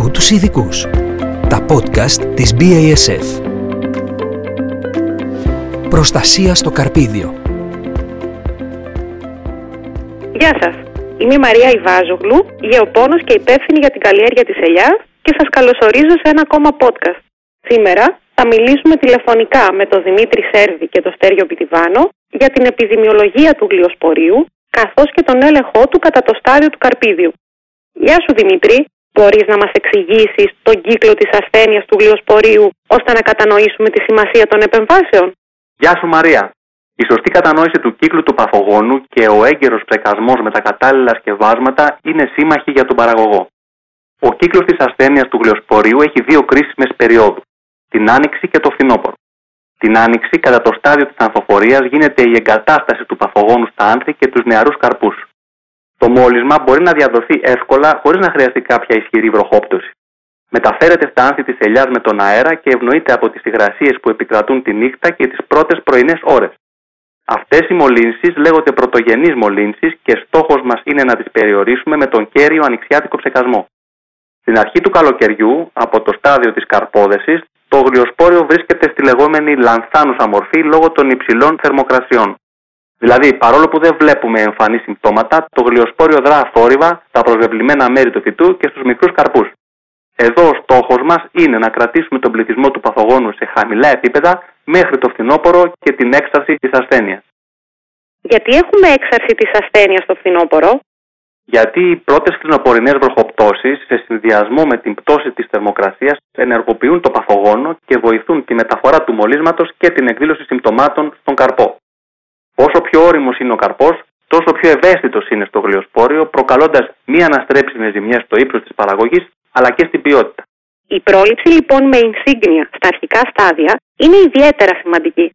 Ακού τους ειδικούς. Τα podcast της BASF. Προστασία στο καρπίδιο. Γεια σας. Είμαι η Μαρία Ιβάζογλου, γεωπόνος και υπεύθυνη για την καλλιέργεια της ελιάς και σας καλωσορίζω σε ένα ακόμα podcast. Σήμερα θα μιλήσουμε τηλεφωνικά με τον Δημήτρη Σέρβη και τον Στέριο Πιτιβάνο για την επιδημιολογία του γλιοσπορίου καθώς και τον έλεγχό του κατά το στάδιο του καρπίδιου. Γεια σου Δημήτρη, μπορείς να μας εξηγήσεις τον κύκλο της ασθένειας του γλιοσπορίου ώστε να κατανοήσουμε τη σημασία των επεμβάσεων; Γεια σου Μαρία. Η σωστή κατανόηση του κύκλου του παθογόνου και ο έγκαιρος ψεκασμό με τα κατάλληλα σκευάσματα είναι σύμμαχοι για τον παραγωγό. Ο κύκλος της ασθένειας του γλιοσπορίου έχει δύο κρίσιμες περιόδους, την άνοιξη και το φθινόπωρο. Την άνοιξη, κατά το στάδιο της ανθοφορίας, γίνεται η εγκατάσταση του παθογόνου στα άνθη και τους νεαρούς καρπούς. Το μόλισμα μπορεί να διαδοθεί εύκολα χωρίς να χρειαστεί κάποια ισχυρή βροχόπτωση. Μεταφέρεται στα άνθη της ελιάς με τον αέρα και ευνοείται από τις υγρασίες που επικρατούν τη νύχτα και τις πρώτες πρωινές ώρες. Αυτές οι μολύνσεις λέγονται πρωτογενείς μολύνσεις και στόχος μας είναι να τις περιορίσουμε με τον κέριο ανοιξιάτικο ψεκασμό. Στην αρχή του καλοκαιριού, από το στάδιο της καρπόδεσης, το γλιοσπόριο βρίσκεται στη λεγόμενη λανθάνουσα μορφή λόγω των υψηλών θερμοκρασιών. Δηλαδή, παρόλο που δεν βλέπουμε εμφανή συμπτώματα, το γλιοσπόριο δρά θόρυβα στα προσβεβλημένα μέρη του φυτού και στους μικρούς καρπούς. Εδώ ο στόχος μας είναι να κρατήσουμε τον πληθυσμό του παθογόνου σε χαμηλά επίπεδα μέχρι το φθινόπωρο και την έξαρση της ασθένειας. Γιατί έχουμε έξαρση της ασθένειας στο φθινόπωρο, Γιατί οι πρώτες φθινοπορεινέ βροχοπτώσεις, σε συνδυασμό με την πτώση της θερμοκρασίας, ενεργοποιούν το παθογόνο και βοηθούν τη μεταφορά του μολύσματος και την εκδήλωση συμπτωμάτων στον καρπό. Όσο πιο όριμος είναι ο καρπός, τόσο πιο ευαίσθητος είναι στο γλιοσπόριο, προκαλώντας μη αναστρέψιμες ζημιές στο ύψος της παραγωγής αλλά και στην ποιότητα. Η πρόληψη λοιπόν με insignia στα αρχικά στάδια είναι ιδιαίτερα σημαντική.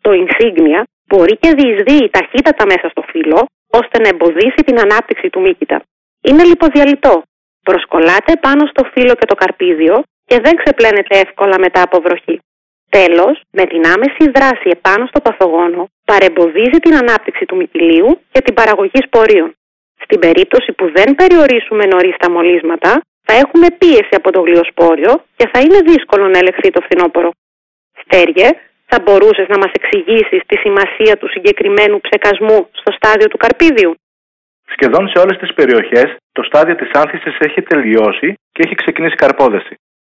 Το insignia μπορεί και διεισδύει ταχύτατα μέσα στο φύλλο ώστε να εμποδίσει την ανάπτυξη του μύκητα. Είναι λιποδιαλυτό. Προσκολάται πάνω στο φύλλο και το καρπίδιο και δεν ξεπλένεται εύκολα μετά από βροχή. Τέλος, με την άμεση δράση επάνω στο παθογόνο, παρεμποδίζει την ανάπτυξη του μυκηλίου και την παραγωγή spoρίων. Στην περίπτωση που δεν περιορίσουμε νωρίς τα μολύσματα, θα έχουμε πίεση από το γλιοσπόριο και θα είναι δύσκολο να ελεγχθεί το φθινόπωρο. Στέργε, θα μπορούσες να μας εξηγήσεις τη σημασία του συγκεκριμένου ψεκασμού στο στάδιο του καρπίδιου; Σχεδόν σε όλες τις περιοχές το στάδιο της άνθησης έχει τελειώσει και έχει ξεκινήσει καρπόδεση.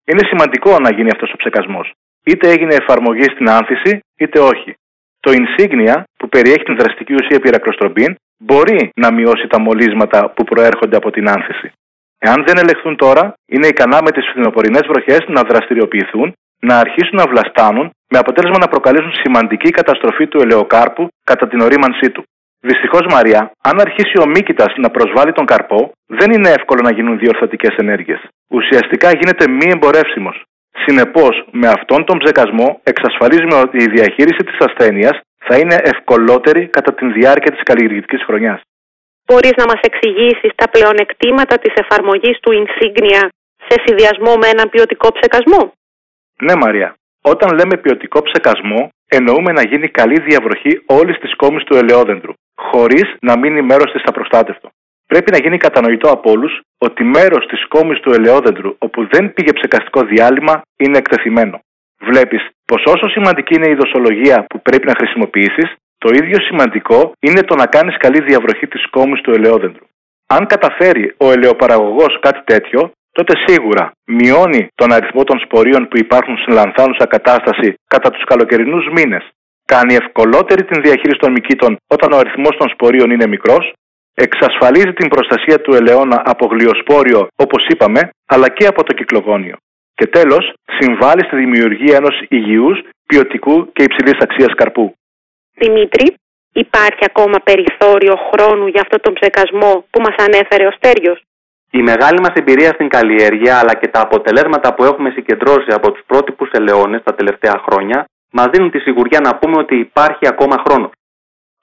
Είναι σημαντικό να γίνει αυτός ο ψεκασμός. Είτε έγινε εφαρμογή στην άνθηση, είτε όχι. Το insignia, που περιέχει την δραστική ουσία πυρακλοστρομπίν, μπορεί να μειώσει τα μολύσματα που προέρχονται από την άνθηση. Εάν δεν ελεγχθούν τώρα, είναι ικανά με τις φθινοπορεινές βροχές να δραστηριοποιηθούν, να αρχίσουν να βλαστάνουν, με αποτέλεσμα να προκαλέσουν σημαντική καταστροφή του ελαιοκάρπου κατά την ορίμανσή του. Δυστυχώς, Μαρία, αν αρχίσει ο μύκητα να προσβάλλει τον καρπό, δεν είναι εύκολο να γίνουν διορθωτικές ενέργειες. Ουσιαστικά γίνεται μη εμπορεύσιμος. Συνεπώς, με αυτόν τον ψεκασμό εξασφαλίζουμε ότι η διαχείριση της ασθένειας θα είναι ευκολότερη κατά τη διάρκεια της καλλιεργητικής χρονιάς. Μπορείς να μας εξηγήσεις τα πλεονεκτήματα της εφαρμογής του insignia σε συνδυασμό με έναν ποιοτικό ψεκασμό; Ναι, Μαρία. Όταν λέμε ποιοτικό ψεκασμό, εννοούμε να γίνει καλή διαβροχή όλης της κόμης του ελαιόδεντρου, χωρίς να μείνει μέρος της απροστάτευτο. Πρέπει να γίνει κατανοητό από όλους ότι μέρος της κόμης του ελαιόδεντρου όπου δεν πήγε ψεκαστικό διάλειμμα είναι εκτεθειμένο. Βλέπεις πως όσο σημαντική είναι η δοσολογία που πρέπει να χρησιμοποιήσεις, το ίδιο σημαντικό είναι το να κάνεις καλή διαβροχή της κόμης του ελαιόδεντρου. Αν καταφέρει ο ελαιοπαραγωγός κάτι τέτοιο, τότε σίγουρα μειώνει τον αριθμό των spoρίων που υπάρχουν στην λανθάνουσα κατάσταση κατά τους καλοκαιρινούς μήνες, κάνει ευκολότερη την διαχείριση των μυκήτων όταν ο αριθμός των spoρίων είναι μικρός, εξασφαλίζει την προστασία του ελαιόνα από γλιοσπόριο όπως είπαμε, αλλά και από το κυκλογόνιο. Και τέλος, συμβάλλει στη δημιουργία ενός υγιούς, ποιοτικού και υψηλής αξίας καρπού. Δημήτρη, υπάρχει ακόμα περιθώριο χρόνου για αυτόν τον ψεκασμό που μας ανέφερε ο Στέριος; Η μεγάλη μας εμπειρία στην καλλιέργεια αλλά και τα αποτελέσματα που έχουμε συγκεντρώσει από τους πρότυπους ελαιώνες τα τελευταία χρόνια μας δίνουν τη σιγουριά να πούμε ότι υπάρχει ακόμα χρόνο.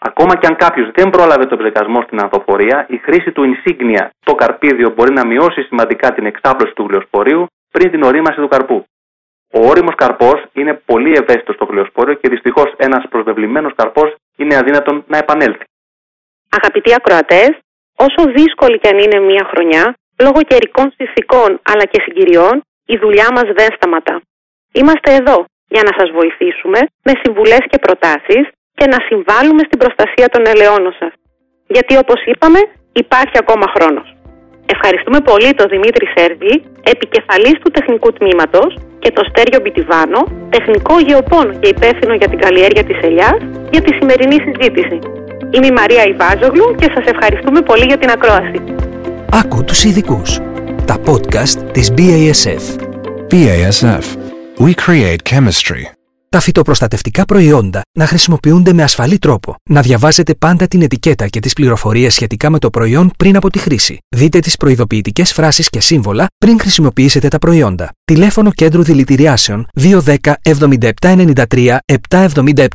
Ακόμα και αν κάποιος δεν πρόλαβε τον ψεκασμό στην ανθοφορία, η χρήση του insignia στο καρπίδιο μπορεί να μειώσει σημαντικά την εξάπλωση του γλιοσπορίου πριν την ορίμαση του καρπού. Ο όριμος καρπός είναι πολύ ευαίσθητος στο γλιοσπόριο και δυστυχώς ένας προσβεβλημένος καρπός είναι αδύνατον να επανέλθει. Αγαπητοί ακροατές, όσο δύσκολη και αν είναι μια χρονιά, Λόγω καιρικών συνθηκών αλλά και συγκυριών, η δουλειά μας δεν σταματά. Είμαστε εδώ για να σας βοηθήσουμε με συμβουλές και προτάσεις και να συμβάλλουμε στην προστασία των ελαιώνων σας. Γιατί όπως είπαμε υπάρχει ακόμα χρόνος. Ευχαριστούμε πολύ τον Δημήτρη Σέρβη, επικεφαλής του τεχνικού τμήματος και τον Στέριο Μπιτιβάνο, τεχνικό γεωπόνο και υπεύθυνο για την καλλιέργεια της ελιάς, για τη σημερινή συζήτηση. Είμαι η Μαρία Ιβάζογλου και σας ευχαριστούμε πολύ για την ακρόαση. Άκου τους ειδικούς. Τα podcast της BASF. BASF. We create chemistry. Τα φυτοπροστατευτικά προϊόντα να χρησιμοποιούνται με ασφαλή τρόπο. Να διαβάζετε πάντα την ετικέτα και τις πληροφορίες σχετικά με το προϊόν πριν από τη χρήση. Δείτε τις προειδοποιητικές φράσεις και σύμβολα πριν χρησιμοποιήσετε τα προϊόντα. Τηλέφωνο κέντρου δηλητηριάσεων 210 7793 777.